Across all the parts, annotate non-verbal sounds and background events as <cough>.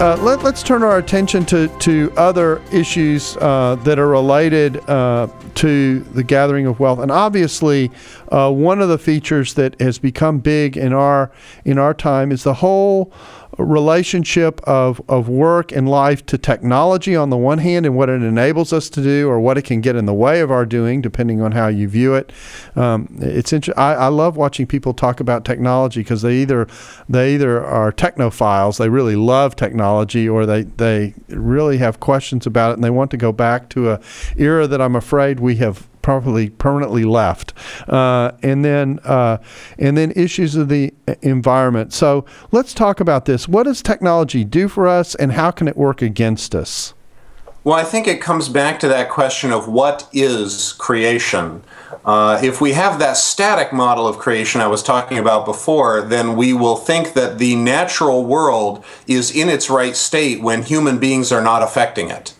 Uh, let, us turn our attention to, to other issues uh, that are related uh, to the gathering of wealth. And obviously, uh, one of the features that has become big in our in our time is the whole relationship of, of work and life to technology on the one hand and what it enables us to do or what it can get in the way of our doing, depending on how you view it. Um, it's inter- I, I, love watching people talk about technology because they either they either are technophiles, they really love technology, or they, they really have questions about it and they want to go back to a era that I'm afraid we have probably permanently left. Uh, and then uh, and then issues of the environment. So let's talk about this. What does technology do for us, and how can it work against us? Well, I think it comes back to that question of what is creation. Uh, if we have that static model of creation I was talking about before, then we will think that the natural world is in its right state when human beings are not affecting it.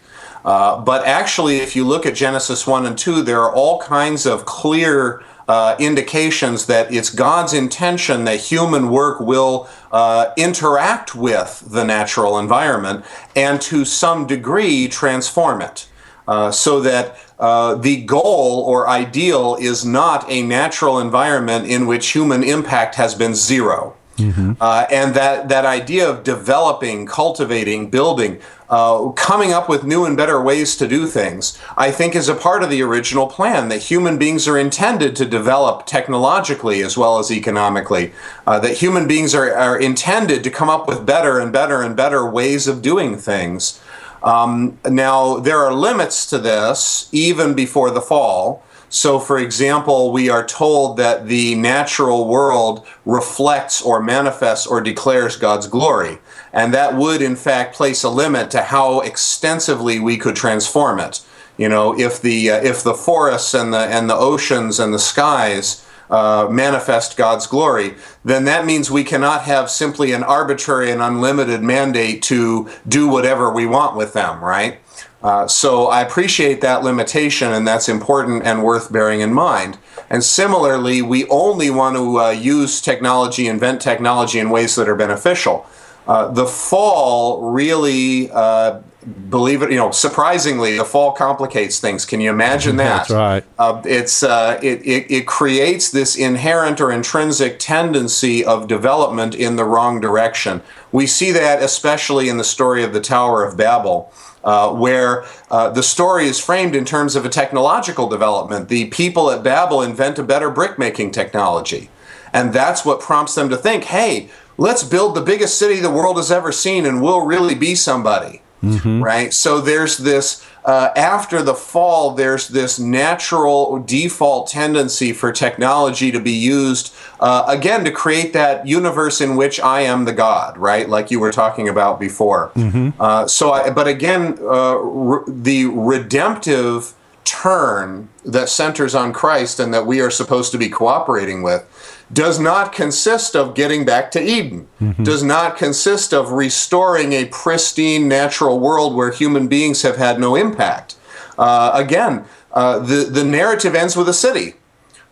Uh, but actually, if you look at Genesis 1 and 2, there are all kinds of clear uh, indications that it's God's intention that human work will uh, interact with the natural environment and to some degree transform it. Uh, so that uh, the goal or ideal is not a natural environment in which human impact has been zero. Mm-hmm. Uh, and that, that idea of developing, cultivating, building, uh, coming up with new and better ways to do things, I think is a part of the original plan that human beings are intended to develop technologically as well as economically, uh, that human beings are, are intended to come up with better and better and better ways of doing things. Um, now, there are limits to this even before the fall. So, for example, we are told that the natural world reflects or manifests or declares God's glory. And that would, in fact, place a limit to how extensively we could transform it. You know, if the, uh, if the forests and the, and the oceans and the skies uh, manifest God's glory, then that means we cannot have simply an arbitrary and unlimited mandate to do whatever we want with them, right? Uh, so I appreciate that limitation, and that's important and worth bearing in mind. And similarly, we only want to uh, use technology, invent technology in ways that are beneficial. Uh, the fall really, uh, believe it, you know, surprisingly, the fall complicates things. Can you imagine <laughs> that? That's right. Uh, it's uh, it, it, it creates this inherent or intrinsic tendency of development in the wrong direction. We see that especially in the story of the Tower of Babel uh, where uh, the story is framed in terms of a technological development. The people at Babel invent a better brickmaking technology. And that's what prompts them to think hey, let's build the biggest city the world has ever seen and we'll really be somebody. Mm-hmm. Right? So there's this uh, after the fall, there's this natural default tendency for technology to be used uh, again to create that universe in which I am the God, right? Like you were talking about before. Mm-hmm. Uh, so, I, but again, uh, re- the redemptive turn that centers on Christ and that we are supposed to be cooperating with does not consist of getting back to Eden, mm-hmm. does not consist of restoring a pristine natural world where human beings have had no impact. Uh, again, uh, the, the narrative ends with a city,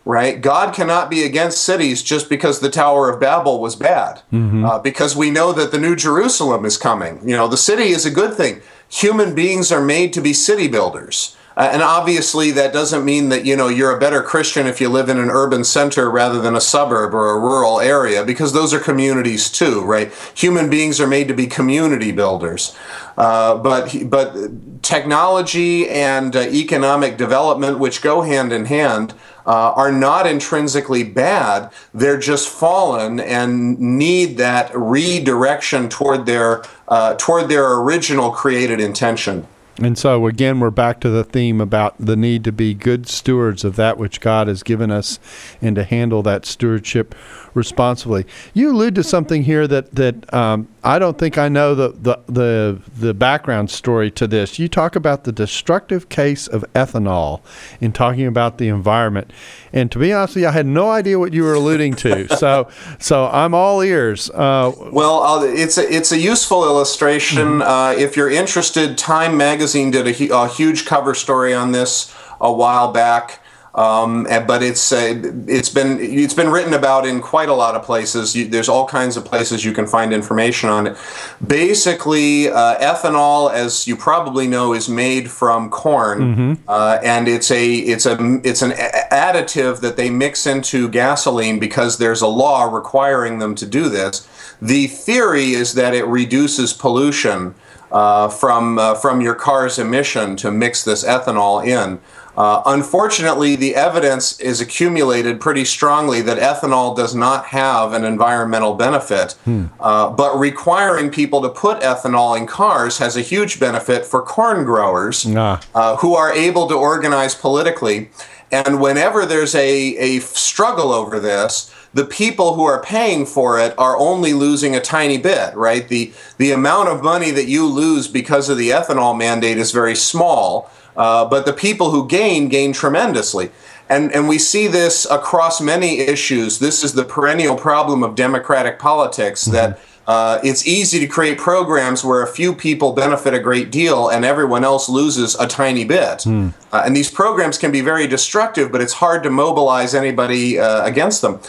right? God cannot be against cities just because the Tower of Babel was bad, mm-hmm. uh, because we know that the New Jerusalem is coming. You know, the city is a good thing. Human beings are made to be city builders. Uh, and obviously, that doesn't mean that you know you're a better Christian if you live in an urban center rather than a suburb or a rural area, because those are communities too, right? Human beings are made to be community builders. Uh, but but technology and uh, economic development, which go hand in hand, uh, are not intrinsically bad. They're just fallen and need that redirection toward their uh, toward their original created intention. And so, again, we're back to the theme about the need to be good stewards of that which God has given us and to handle that stewardship responsibly. You allude to something here that, that um, I don't think I know the, the, the, the background story to this. You talk about the destructive case of ethanol in talking about the environment. And to be honest with you, I had no idea what you were alluding to. <laughs> so, so I'm all ears. Uh, well, uh, it's, a, it's a useful illustration. Mm-hmm. Uh, if you're interested, Time Magazine did a, a huge cover story on this a while back. Um, but it's uh, it's been it's been written about in quite a lot of places. You, there's all kinds of places you can find information on it. Basically, uh, ethanol, as you probably know, is made from corn, mm-hmm. uh, and it's a it's a it's an additive that they mix into gasoline because there's a law requiring them to do this. The theory is that it reduces pollution uh, from uh, from your car's emission to mix this ethanol in. Uh, unfortunately, the evidence is accumulated pretty strongly that ethanol does not have an environmental benefit, hmm. uh, but requiring people to put ethanol in cars has a huge benefit for corn growers nah. uh, who are able to organize politically. And whenever there's a, a struggle over this, the people who are paying for it are only losing a tiny bit, right? The, the amount of money that you lose because of the ethanol mandate is very small. Uh, but the people who gain gain tremendously. And, and we see this across many issues. This is the perennial problem of democratic politics mm-hmm. that uh, it's easy to create programs where a few people benefit a great deal and everyone else loses a tiny bit. Mm. Uh, and these programs can be very destructive, but it's hard to mobilize anybody uh, against them.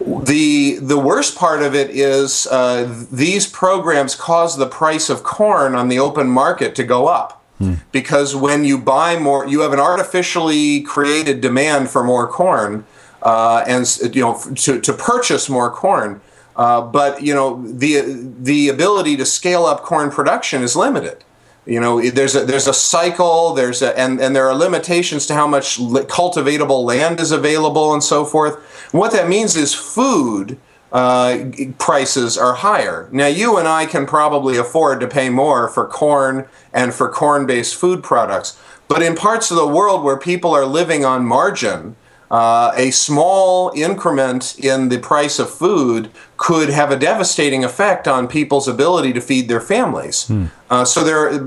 The the worst part of it is uh, these programs cause the price of corn on the open market to go up. Because when you buy more, you have an artificially created demand for more corn, uh, and you know to, to purchase more corn. Uh, but you know the the ability to scale up corn production is limited. You know there's a there's a cycle. There's a and and there are limitations to how much cultivatable land is available and so forth. What that means is food uh, prices are higher. Now, you and I can probably afford to pay more for corn and for corn based food products. But in parts of the world where people are living on margin, uh, a small increment in the price of food could have a devastating effect on people's ability to feed their families. Hmm. Uh, so, there,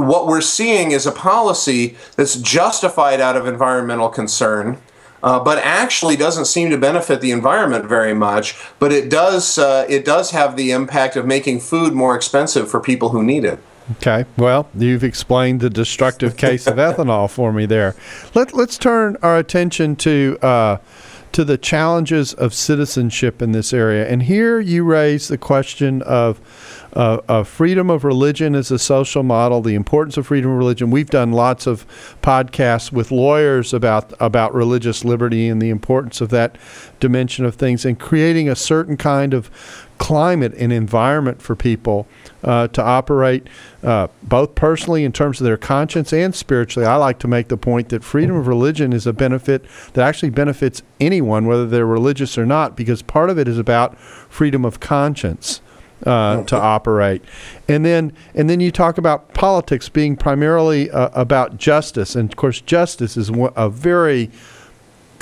what we're seeing is a policy that's justified out of environmental concern uh, but actually doesn't seem to benefit the environment very much. But it does uh, it does have the impact of making food more expensive for people who need it. Okay. Well, you've explained the destructive case of <laughs> ethanol for me there. Let Let's turn our attention to. Uh, to the challenges of citizenship in this area. And here you raise the question of uh, uh, freedom of religion as a social model, the importance of freedom of religion. We've done lots of podcasts with lawyers about about religious liberty and the importance of that dimension of things, and creating a certain kind of climate and environment for people uh, to operate uh, both personally in terms of their conscience and spiritually. I like to make the point that freedom of religion is a benefit that actually benefits anyone, whether they're religious or not, because part of it is about freedom of conscience uh, to operate. And then and then you talk about politics being primarily uh, about justice, and of course, justice is a very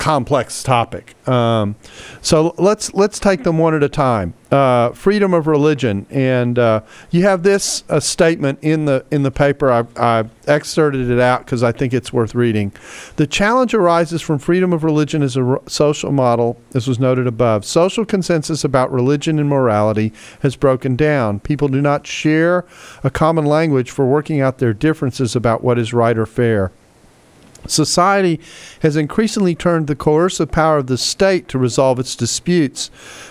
complex topic. Um, so let's let's take them one at a time. Uh, freedom of religion, and uh, you have this uh, statement in the in the paper. I, I excerpted it out because I think it's worth reading. The challenge arises from freedom of religion as a social model, as was noted above. Social consensus about religion and morality has broken down. People do not share a common language for working out their differences about what is right or fair. Society has increasingly turned the coercive power of the state to resolve its disputes.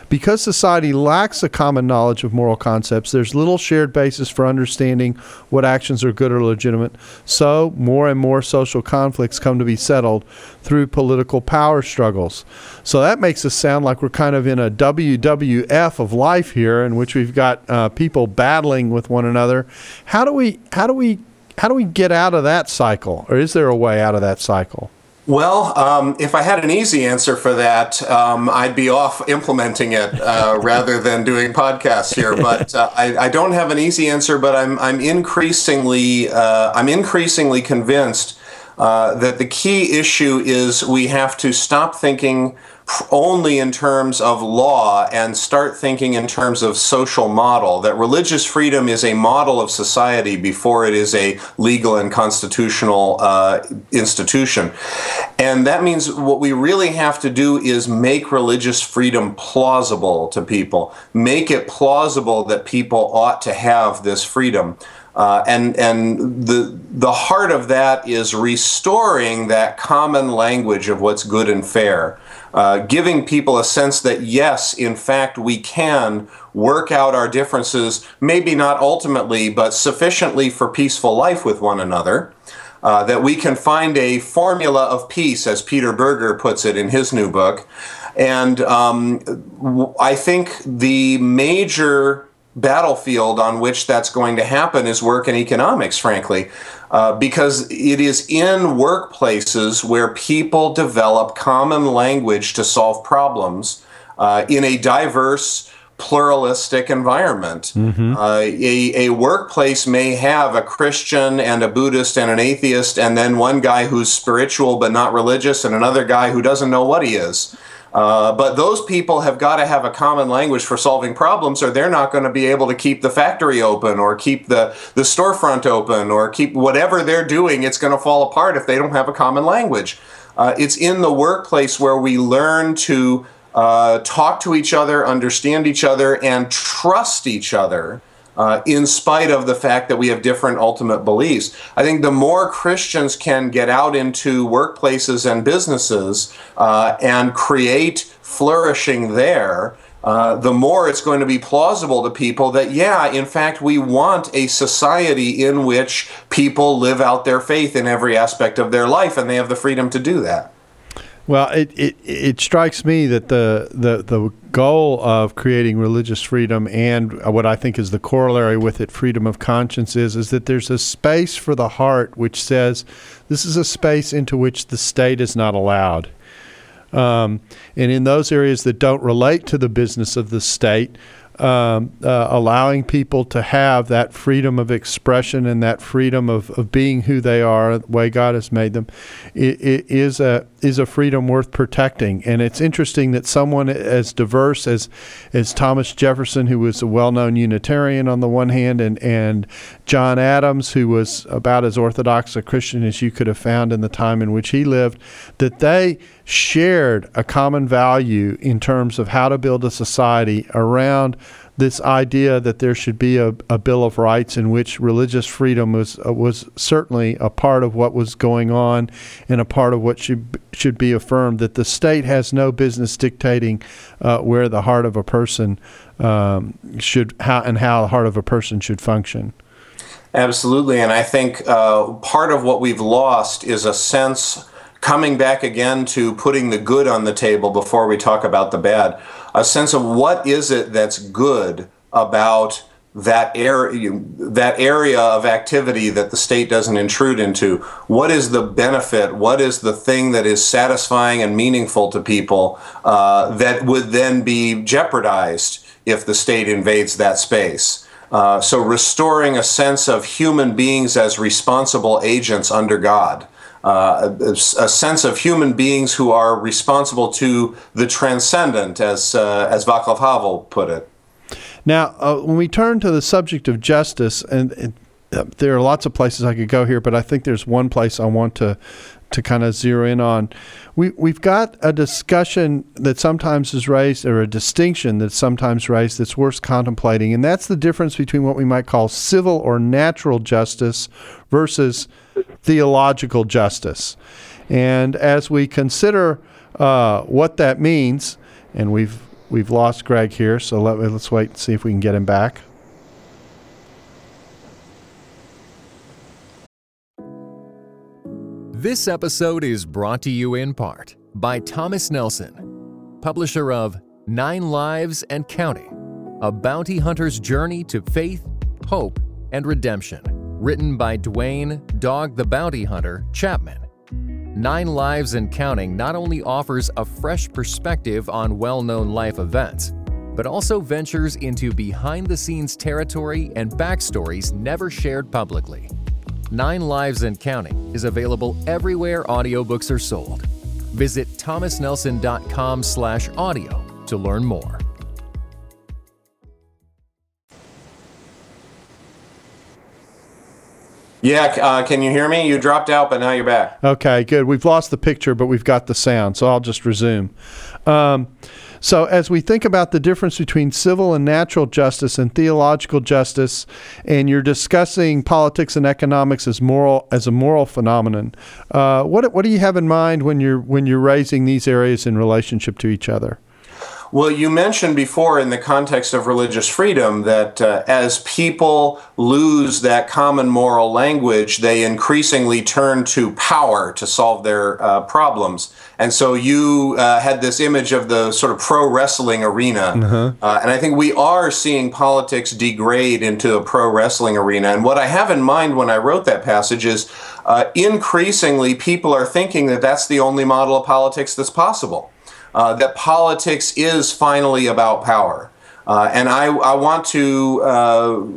Because society lacks a common knowledge of moral concepts, there's little shared basis for understanding what actions are good or legitimate. So, more and more social conflicts come to be settled through political power struggles. So, that makes us sound like we're kind of in a WWF of life here, in which we've got uh, people battling with one another. How do we, how do we how do we get out of that cycle, or is there a way out of that cycle? Well, um, if I had an easy answer for that, um, I'd be off implementing it uh, <laughs> rather than doing podcasts here. But uh, I, I, don't have an easy answer. But I'm I'm increasingly uh, I'm increasingly convinced uh, that the key issue is we have to stop thinking only in terms of law and start thinking in terms of social model, that religious freedom is a model of society before it is a legal and constitutional uh, institution. And that means what we really have to do is make religious freedom plausible to people, make it plausible that people ought to have this freedom. Uh, and and the the heart of that is restoring that common language of what's good and fair uh, giving people a sense that yes, in fact, we can work out our differences, maybe not ultimately, but sufficiently for peaceful life with one another. Uh, that we can find a formula of peace, as Peter Berger puts it in his new book. And um, I think the major battlefield on which that's going to happen is work and economics, frankly, uh, because it is in workplaces where people develop common language to solve problems uh, in a diverse, pluralistic environment. Mm-hmm. Uh, a, a workplace may have a Christian and a Buddhist and an atheist, and then one guy who's spiritual but not religious, and another guy who doesn't know what he is. Uh, but those people have got to have a common language for solving problems, or they're not going to be able to keep the factory open, or keep the, the storefront open, or keep whatever they're doing. It's going to fall apart if they don't have a common language. Uh, it's in the workplace where we learn to uh, talk to each other, understand each other, and trust each other uh, in spite of the fact that we have different ultimate beliefs. I think the more Christians can get out into workplaces and businesses uh, and create flourishing there, uh, the more it's going to be plausible to people that, yeah, in fact, we want a society in which people live out their faith in every aspect of their life and they have the freedom to do that. Well, it, it, it strikes me that the, the, the goal of creating religious freedom and what I think is the corollary with it, freedom of conscience, is, is that there's a space for the heart which says this is a space into which the state is not allowed. Um, and in those areas that don't relate to the business of the state, um, uh, allowing people to have that freedom of expression and that freedom of, of being who they are, the way God has made them, it, it is a is a freedom worth protecting. And it's interesting that someone as diverse as as Thomas Jefferson, who was a well-known Unitarian on the one hand, and and John Adams, who was about as orthodox a Christian as you could have found in the time in which he lived, that they shared a common value in terms of how to build a society around this idea that there should be a, a Bill of Rights in which religious freedom was uh, was certainly a part of what was going on and a part of what should should be affirmed. That the state has no business dictating uh, where the heart of a person um, should how and how the heart of a person should function. Absolutely, and I think uh, part of what we've lost is a sense coming back again to putting the good on the table before we talk about the bad, a sense of what is it that's good about that area that area of activity that the state doesn't intrude into? What is the benefit? What is the thing that is satisfying and meaningful to people uh, that would then be jeopardized if the state invades that space? Uh, so restoring a sense of human beings as responsible agents under god uh, a, sense of human beings who are responsible to the transcendent, as uh, as Václav Havel put it. Now, uh, when we turn to the subject of justice, and, and uh, there are lots of places I could go here, but I think there's one place I want to to kind of zero in on. We we've got a discussion that sometimes is raised, or a distinction that's sometimes raised that's worth contemplating, and that's the difference between what we might call civil or natural justice versus theological justice. And as we consider uh, what that means, and we've we've lost Greg here, so let, let's wait and see if we can get him back. This episode is brought to you in part by Thomas Nelson, publisher of Nine Lives and Counting A Bounty Hunter's Journey to Faith, Hope, and Redemption written by Duane Dog the Bounty Hunter Chapman. Nine Lives and Counting not only offers a fresh perspective on well known life events, but also ventures into behind the scenes territory and backstories never shared publicly. Nine Lives and Counting is available everywhere audiobooks are sold. Visit thomasnelson.com slash audio to learn more. Yeah, uh, can you hear me? You dropped out, but now you're back. Okay, good. We've lost the picture, but we've got the sound, so I'll just resume. Um, so, as we think about the difference between civil and natural justice and theological justice, and you're discussing politics and economics as moral as a moral phenomenon, uh, what what do you have in mind when you're when you're raising these areas in relationship to each other? Well, you mentioned before in the context of religious freedom that uh, as people lose that common moral language, they increasingly turn to power to solve their uh, problems. And so you uh, had this image of the sort of pro wrestling arena. Uh, and I think we are seeing politics degrade into a pro wrestling arena. And what I have in mind when I wrote that passage is uh, increasingly people are thinking that that's the only model of politics that's possible uh, that politics is finally about power. Uh, and I, I, want to uh,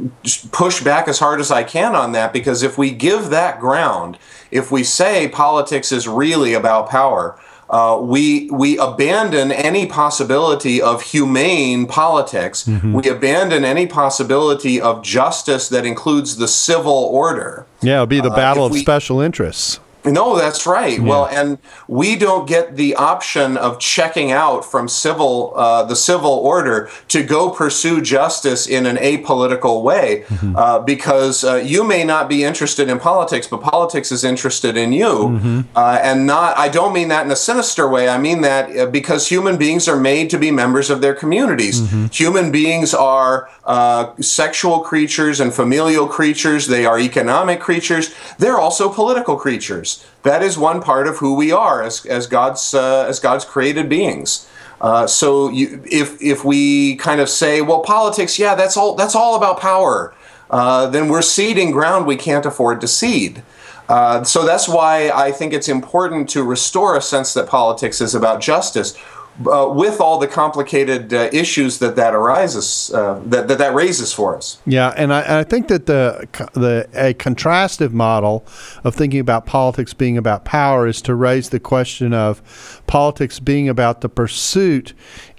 push back as hard as I can on that because if we give that ground, if we say politics is really about power, uh, we we abandon any possibility of humane politics. Mm-hmm. We abandon any possibility of justice that includes the civil order. Yeah, it'll be the uh, battle of we, special interests. No, that's right. Yeah. Well, and we don't get the option of checking out from civil uh, the civil order to go pursue justice in an apolitical way, mm-hmm. uh, because uh, you may not be interested in politics, but politics is interested in you, mm-hmm. Uh, and not. I don't mean that in a sinister way. I mean that uh, because human beings are made to be members of their communities. Mm-hmm. Human beings are uh, sexual creatures and familial creatures. They are economic creatures. They're also political creatures. That is one part of who we are as, as God's uh, as God's created beings. Uh, so you, if if we kind of say, well, politics, yeah, that's all that's all about power, uh, then we're ceding ground we can't afford to cede. Uh, so that's why I think it's important to restore a sense that politics is about justice uh, with all the complicated uh, issues that that arises uh, that, that that raises for us. Yeah, and I, I, think that the the a contrastive model of thinking about politics being about power is to raise the question of politics being about the pursuit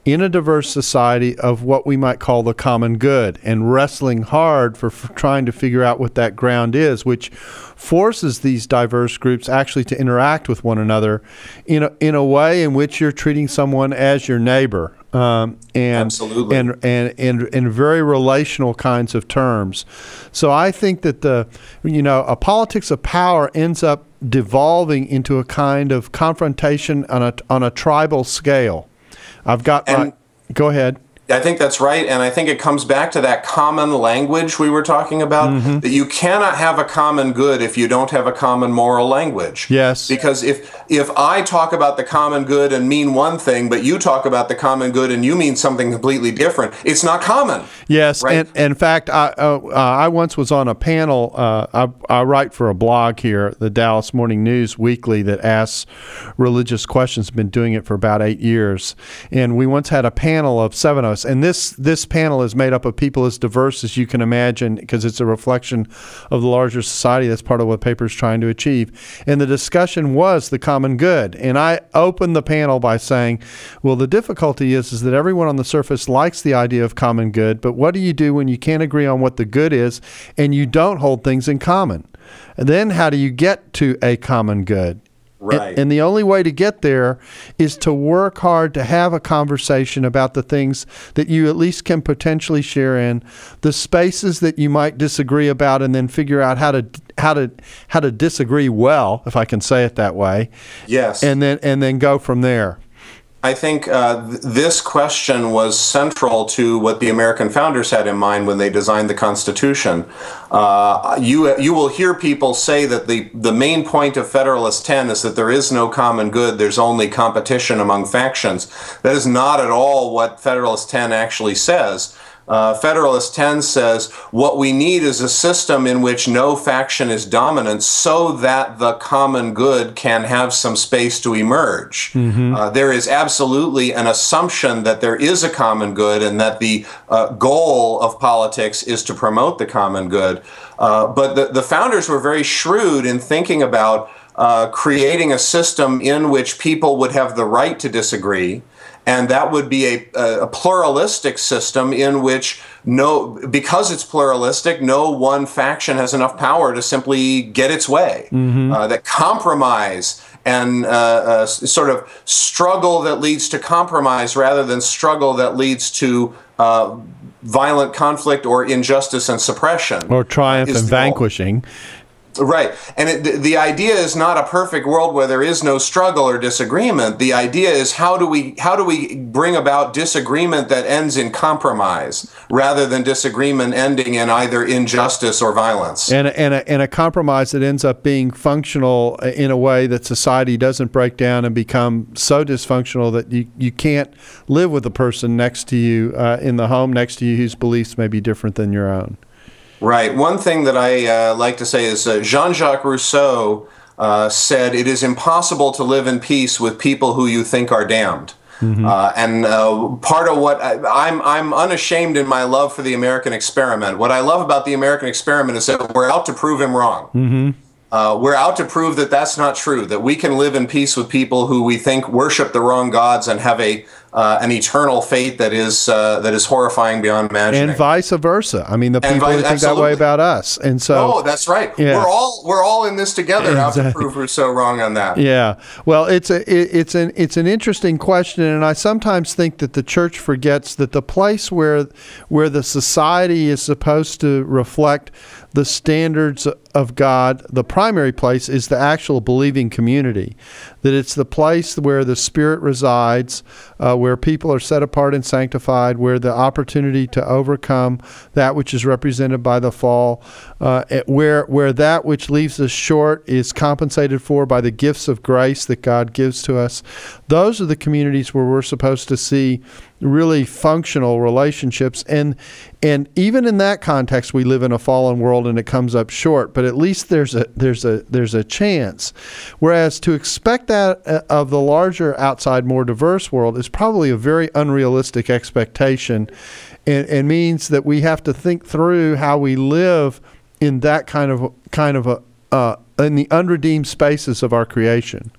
in a diverse society of what we might call the common good and wrestling hard for, for, trying to figure out what that ground is, which forces these diverse groups actually to interact with one another in a, in a way in which you're treating someone as your neighbor. Um, and, Absolutely. and and and in very relational kinds of terms. So I think that the you know a politics of power ends up devolving into a kind of confrontation on a on a tribal scale I've got and, my. Go ahead. I think that's right. And I think it comes back to that common language we were talking about mm-hmm. that you cannot have a common good if you don't have a common moral language. Yes. Because if if I talk about the common good and mean one thing, but you talk about the common good and you mean something completely different, it's not common. Yes. Right? And, in fact, I, uh, uh, I once was on a panel. Uh, I, I write for a blog here, the Dallas Morning News Weekly, that asks religious questions. I've been doing it for about eight years. And we once had a panel of seven of us. And this this panel is made up of people as diverse as you can imagine because it's a reflection of the larger society. That's part of what paper is trying to achieve. And the discussion was the common good. And I opened the panel by saying, well, the difficulty is, is that everyone on the surface likes the idea of common good, but what do you do when you can't agree on what the good is and you don't hold things in common? And then how do you get to a common good? Right. And, and, the only way to get there is to work hard to have a conversation about the things that you at least can potentially share in, the spaces that you might disagree about, and then figure out how to how to how to disagree well, if I can say it that way. Yes. And then and then go from there. I think uh, th- this question was central to what the American founders had in mind when they designed the Constitution. Uh, you you will hear people say that the the main point of Federalist 10 is that there is no common good. There's only competition among factions. That is not at all what Federalist 10 actually says. Uh, Federalist 10 says what we need is a system in which no faction is dominant so that the common good can have some space to emerge. Mm-hmm. Uh, there is absolutely an assumption that there is a common good and that the uh, goal of politics is to promote the common good. Uh, but the, the founders were very shrewd in thinking about uh, creating a system in which people would have the right to disagree and that would be a, a, pluralistic system in which no because it's pluralistic no one faction has enough power to simply get its way. Mm-hmm. uh, that compromise and uh, uh, sort of struggle that leads to compromise rather than struggle that leads to uh, violent conflict or injustice and suppression or triumph and vanquishing Right. And it, the idea is not a perfect world where there is no struggle or disagreement. The idea is how do we how do we bring about disagreement that ends in compromise rather than disagreement ending in either injustice or violence. And and a, and a compromise that ends up being functional in a way that society doesn't break down and become so dysfunctional that you, you can't live with the person next to you uh, in the home next to you whose beliefs may be different than your own. Right. One thing that I uh, like to say is uh, Jean Jacques Rousseau uh, said, It is impossible to live in peace with people who you think are damned. Mm-hmm. Uh, and uh, part of what I, am I'm, I'm unashamed in my love for the American experiment. What I love about the American experiment is that we're out to prove him wrong. Mm-hmm. Uh, we're out to prove that that's not true. That we can live in peace with people who we think worship the wrong gods and have a uh, an eternal fate that is uh, that is horrifying beyond imagining, and vice versa. I mean, the people vi- who think absolutely. that way about us, and so oh, that's right. Yeah. We're all we're all in this together. Exactly. Out to prove we're so wrong on that. Yeah. Well, it's a it, it's an it's an interesting question, and I sometimes think that the church forgets that the place where where the society is supposed to reflect the standards of God, the primary place is the actual believing community. That it's the place where the Spirit resides, uh, where people are set apart and sanctified, where the opportunity to overcome that which is represented by the fall, uh, where where that which leaves us short is compensated for by the gifts of grace that God gives to us. Those are the communities where we're supposed to see really functional relationships and and even in that context we live in a fallen world and it comes up short but at least there's a there's a there's a chance whereas to expect that uh, of the larger outside more diverse world is probably a very unrealistic expectation and, and means that we have to think through how we live in that kind of kind of a uh, in the unredeemed spaces of our creation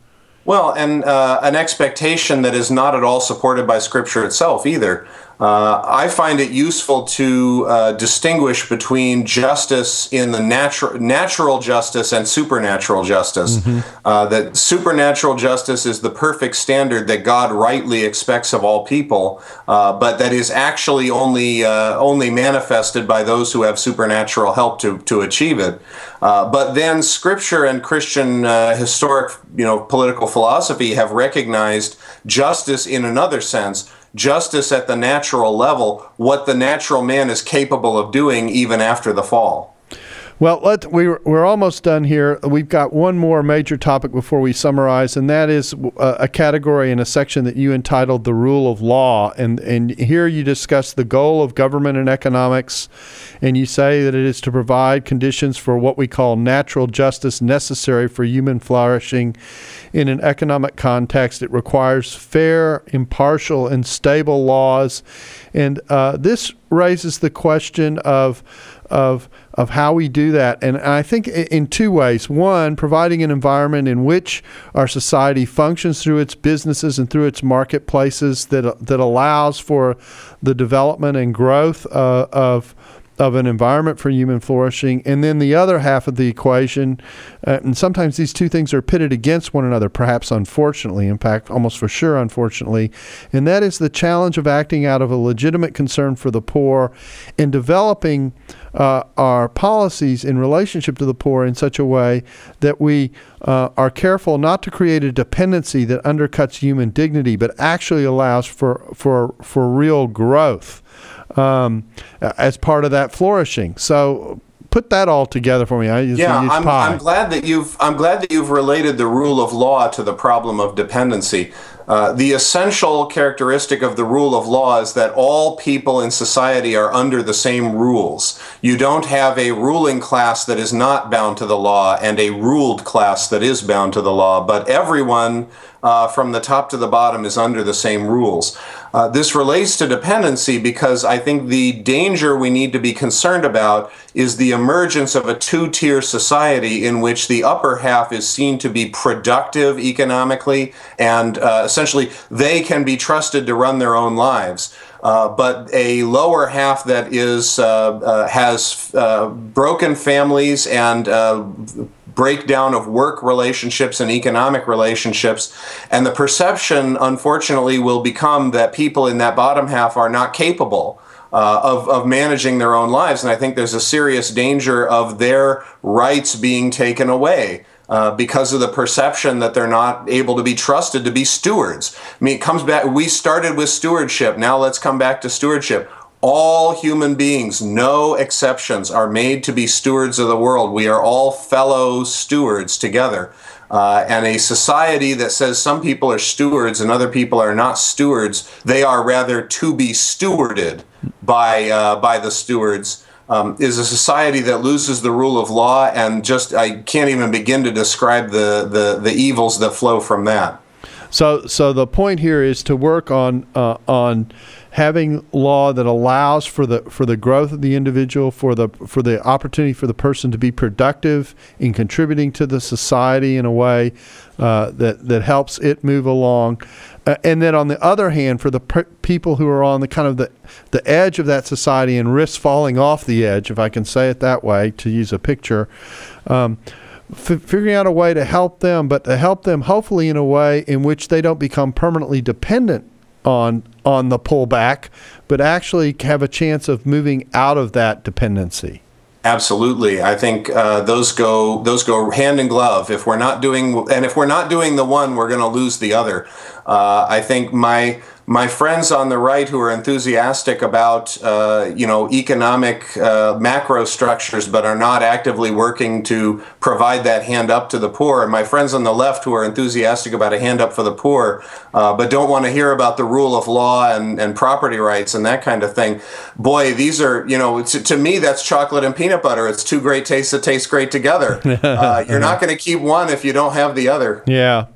well, and uh, an expectation that is not at all supported by Scripture itself either. Uh, I find it useful to uh, distinguish between justice in the natural natural justice and supernatural justice. Mm-hmm. Uh, that supernatural justice is the perfect standard that God rightly expects of all people, uh, but that is actually only uh, only manifested by those who have supernatural help to to achieve it. Uh, but then Scripture and Christian historic, you know, political philosophy have recognized justice in another sense justice at the natural level, what the natural man is capable of doing even after the fall. Well, let we're we're almost done here. We've got one more major topic before we summarize, and that is a, uh, a, category in a section that you entitled "The Rule of Law." and And here you discuss the goal of government and economics, and you say that it is to provide conditions for what we call natural justice necessary for human flourishing. In an economic context, it requires fair, impartial, and stable laws, and uh, this raises the question of of of how we do that. And I think in two ways. One, providing an environment in which our society functions through its businesses and through its marketplaces that that allows for the development and growth uh, of of an environment for human flourishing. And then the other half of the equation, uh, and sometimes these two things are pitted against one another, perhaps unfortunately, in fact, almost for sure, unfortunately, and that is the challenge of acting out of a legitimate concern for the poor and developing uh, our policies in relationship to the poor in such a way that we uh, are careful not to create a dependency that undercuts human dignity, but actually allows for, for, for real growth um, as part of that flourishing. So put that all together for me. I yeah, I'm, I'm, glad that you've I'm glad that you've related the rule of law to the problem of dependency. Uh, the essential characteristic of the rule of law is that all people in society are under the same rules. You don't have a ruling class that is not bound to the law and a ruled class that is bound to the law, but everyone uh, from the top to the bottom is under the same rules. Uh, this relates to dependency because I think the danger we need to be concerned about is the emergence of a two tier society in which the upper half is seen to be productive economically and uh, essentially they can be trusted to run their own lives. Uh, but a lower half that is uh, uh, has uh, broken families and breakdown of work relationships and economic relationships. And the perception, unfortunately, will become that people in that bottom half are not capable. Uh, of, of managing their own lives. And I think there's a serious danger of their rights being taken away. Uh, because of the perception that they're not able to be trusted to be stewards. I mean, it comes back, we started with stewardship. Now let's come back to stewardship all human beings, no exceptions, are made to be stewards of the world. We are all fellow stewards together. Uh, and a society that says some people are stewards and other people are not stewards, they are rather to be stewarded by, uh, by the stewards, um, is a society that loses the rule of law. And just, I can't even begin to describe the, the, the evils that flow from that. So, so the point here is to work on, uh, on, having law that allows for the for the growth of the individual, for the for the opportunity for the person to be productive in contributing to the society in a way uh, that that helps it move along. Uh, and then on the other hand, for the per- people who are on the kind of the the edge of that society and risk falling off the edge, if I can say it that way, to use a picture. Um, F- figuring out a way to help them, but to help them hopefully in a way in which they don't become permanently dependent on on the pullback, but actually have a chance of moving out of that dependency. Absolutely, I think uh, those go those go hand in glove. If we're not doing and if we're not doing the one, we're going to lose the other. Uh, I think my my friends on the right who are enthusiastic about uh, you know economic uh, macro structures but are not actively working to provide that hand up to the poor and my friends on the left who are enthusiastic about a hand up for the poor uh, but don't want to hear about the rule of law and, and property rights and that kind of thing boy these are you know to, to me that's chocolate and peanut butter. It's two great tastes that taste great together. <laughs> Uh, you're not going to keep one if you don't have the other. Yeah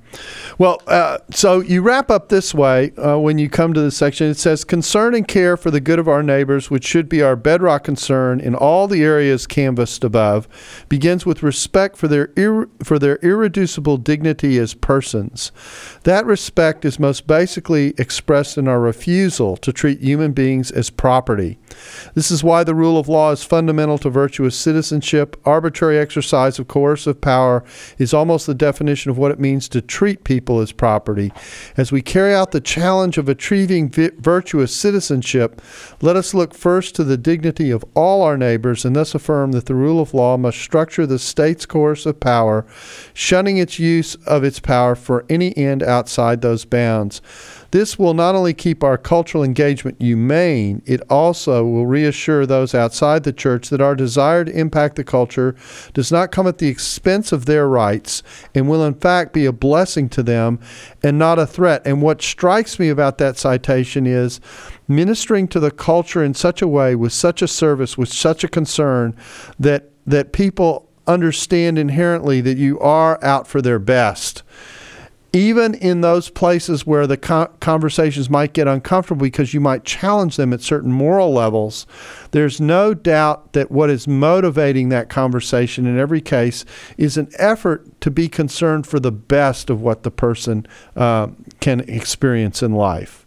well, uh, so you wrap up this way uh, when you come to this section. It says, concern and care for the good of our neighbors, which should be our bedrock concern in all the areas canvassed above, begins with respect for their, ir- for their irreducible dignity as persons. That respect is most basically expressed in our refusal to treat human beings as property. This is why the rule of law is fundamental to virtuous citizenship. Arbitrary exercise of coercive power is almost the definition of what it means to treat people people as property. As we carry out the challenge of achieving vi- virtuous citizenship, let us look first to the dignity of all our neighbors and thus affirm that the rule of law must structure the state's coercive power, shunning its use of its power for any end outside those bounds. This will not only keep our cultural engagement humane, it also will reassure those outside the church that our desire to impact the culture does not come at the expense of their rights and will, in fact, be a blessing to them and not a threat. And what strikes me about that citation is ministering to the culture in such a way, with such a service, with such a concern, that, that people understand inherently that you are out for their best even in those places where the conversations might get uncomfortable because you might challenge them at certain moral levels, there's no doubt that what is motivating that conversation in every case is an effort to be concerned for the best of what the person uh, can experience in life.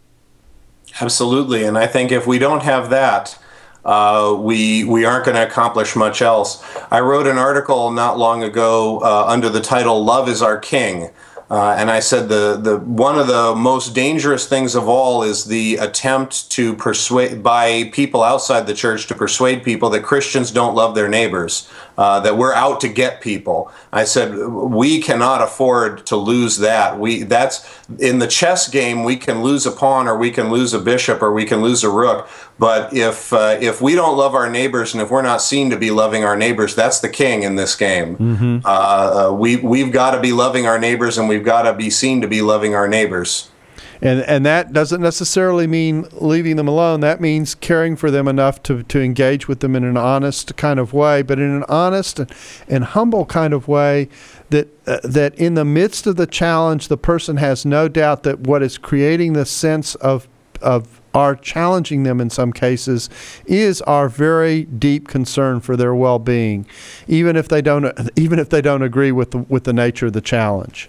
Absolutely. And I think if we don't have that, uh, we we aren't going to accomplish much else. I wrote an article not long ago uh, under the title "Love is Our King," Uh, and I said the, the one of the most dangerous things of all is the attempt to persuade by people outside the church to persuade people that Christians don't love their neighbors uh, that we're out to get people. I said we cannot afford to lose that. We that's in the chess game. We can lose a pawn, or we can lose a bishop, or we can lose a rook. But if uh, if we don't love our neighbors, and if we're not seen to be loving our neighbors, that's the king in this game. Mm-hmm. Uh, uh we we've got to be loving our neighbors, and we've got to be seen to be loving our neighbors. And and that doesn't necessarily mean leaving them alone. That means caring for them enough to, to engage with them in an honest kind of way, but in an honest and, and humble kind of way that uh, that in the midst of the challenge the person has no doubt that what is creating the sense of of are challenging them in some cases is our very deep concern for their well-being even if they don't even if they don't agree with the, with the nature of the challenge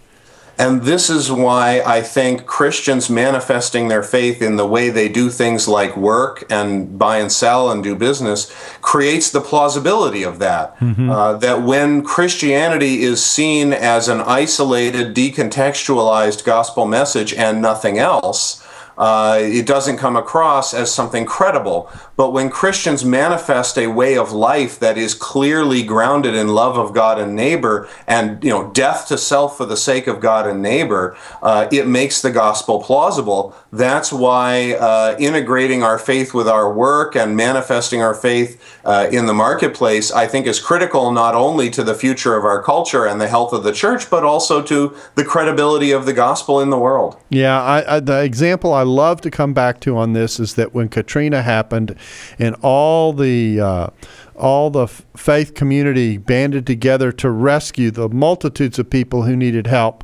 and this is why I think Christians manifesting their faith in the way they do things like work and buy and sell and do business creates the plausibility of that. Mm-hmm. Uh, that when Christianity is seen as an isolated, decontextualized gospel message and nothing else, uh, it doesn't come across as something credible. But when Christians manifest a way of life that is clearly grounded in love of God and neighbor, and you know, death to self for the sake of God and neighbor, uh, it makes the gospel plausible. That's why uh, integrating our faith with our work and manifesting our faith uh, in the marketplace, I think, is critical not only to the future of our culture and the health of the church, but also to the credibility of the gospel in the world. Yeah, I, I, the example I love to come back to on this is that when Katrina happened and all the uh, all the faith community banded together to rescue the multitudes of people who needed help.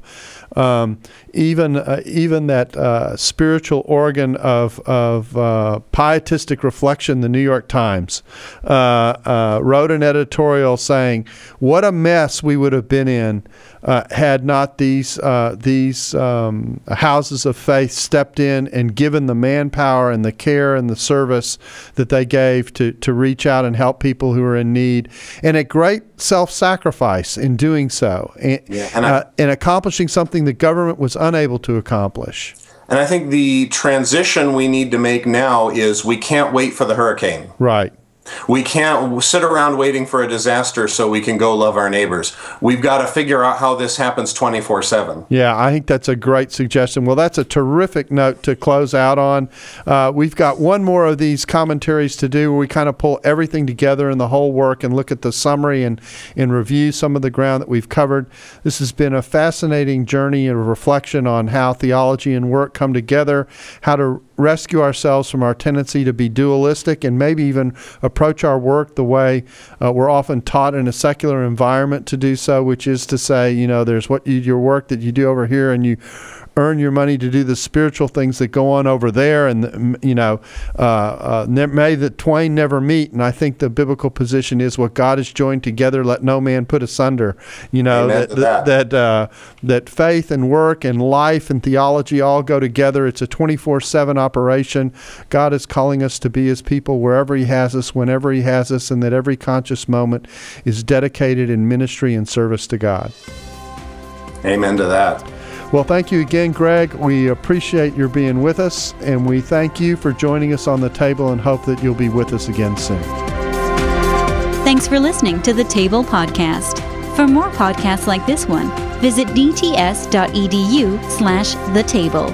Um, even uh, even that uh, spiritual organ of of uh, pietistic reflection, the New York Times, uh, uh, wrote an editorial saying, "What a mess we would have been in uh, had not these uh, these um, houses of faith stepped in and given the manpower and the care and the service that they gave to to reach out and help people who are in need, and at great self-sacrifice in doing so, and, yeah, and, uh, and accomplishing something the government was unable to accomplish. And I think the transition we need to make now is we can't wait for the hurricane. Right. We can't sit around waiting for a disaster so we can go love our neighbors. We've got to figure out how this happens 24 7. Yeah, I think that's a great suggestion. Well, that's a terrific note to close out on. Uh, we've got one more of these commentaries to do where we kind of pull everything together in the whole work and look at the summary and, and review some of the ground that we've covered. This has been a fascinating journey and reflection on how theology and work come together, how to rescue ourselves from our tendency to be dualistic and maybe even approach our work the way uh, we're often taught in a secular environment to do so, which is to say, you know, there's what you, your work that you do over here and you earn your money to do the spiritual things that go on over there, and you know, uh, uh, may the twain never meet. And I think the biblical position is what God has joined together, let no man put asunder. You know that that that, uh, that, faith and work and life and theology all go together. It's a twenty four seven operation. God is calling us to be His people wherever He has us, whenever He has us, and that every conscious moment is dedicated in ministry and service to God. Amen to that. Well, thank you again, Greg. We appreciate your being with us, and we thank you for joining us on the table and hope that you'll be with us again soon. Thanks for listening to the Table Podcast. For more podcasts like this one, visit dts.edu slash the table.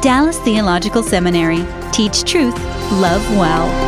Dallas Theological Seminary. Teach truth, love well.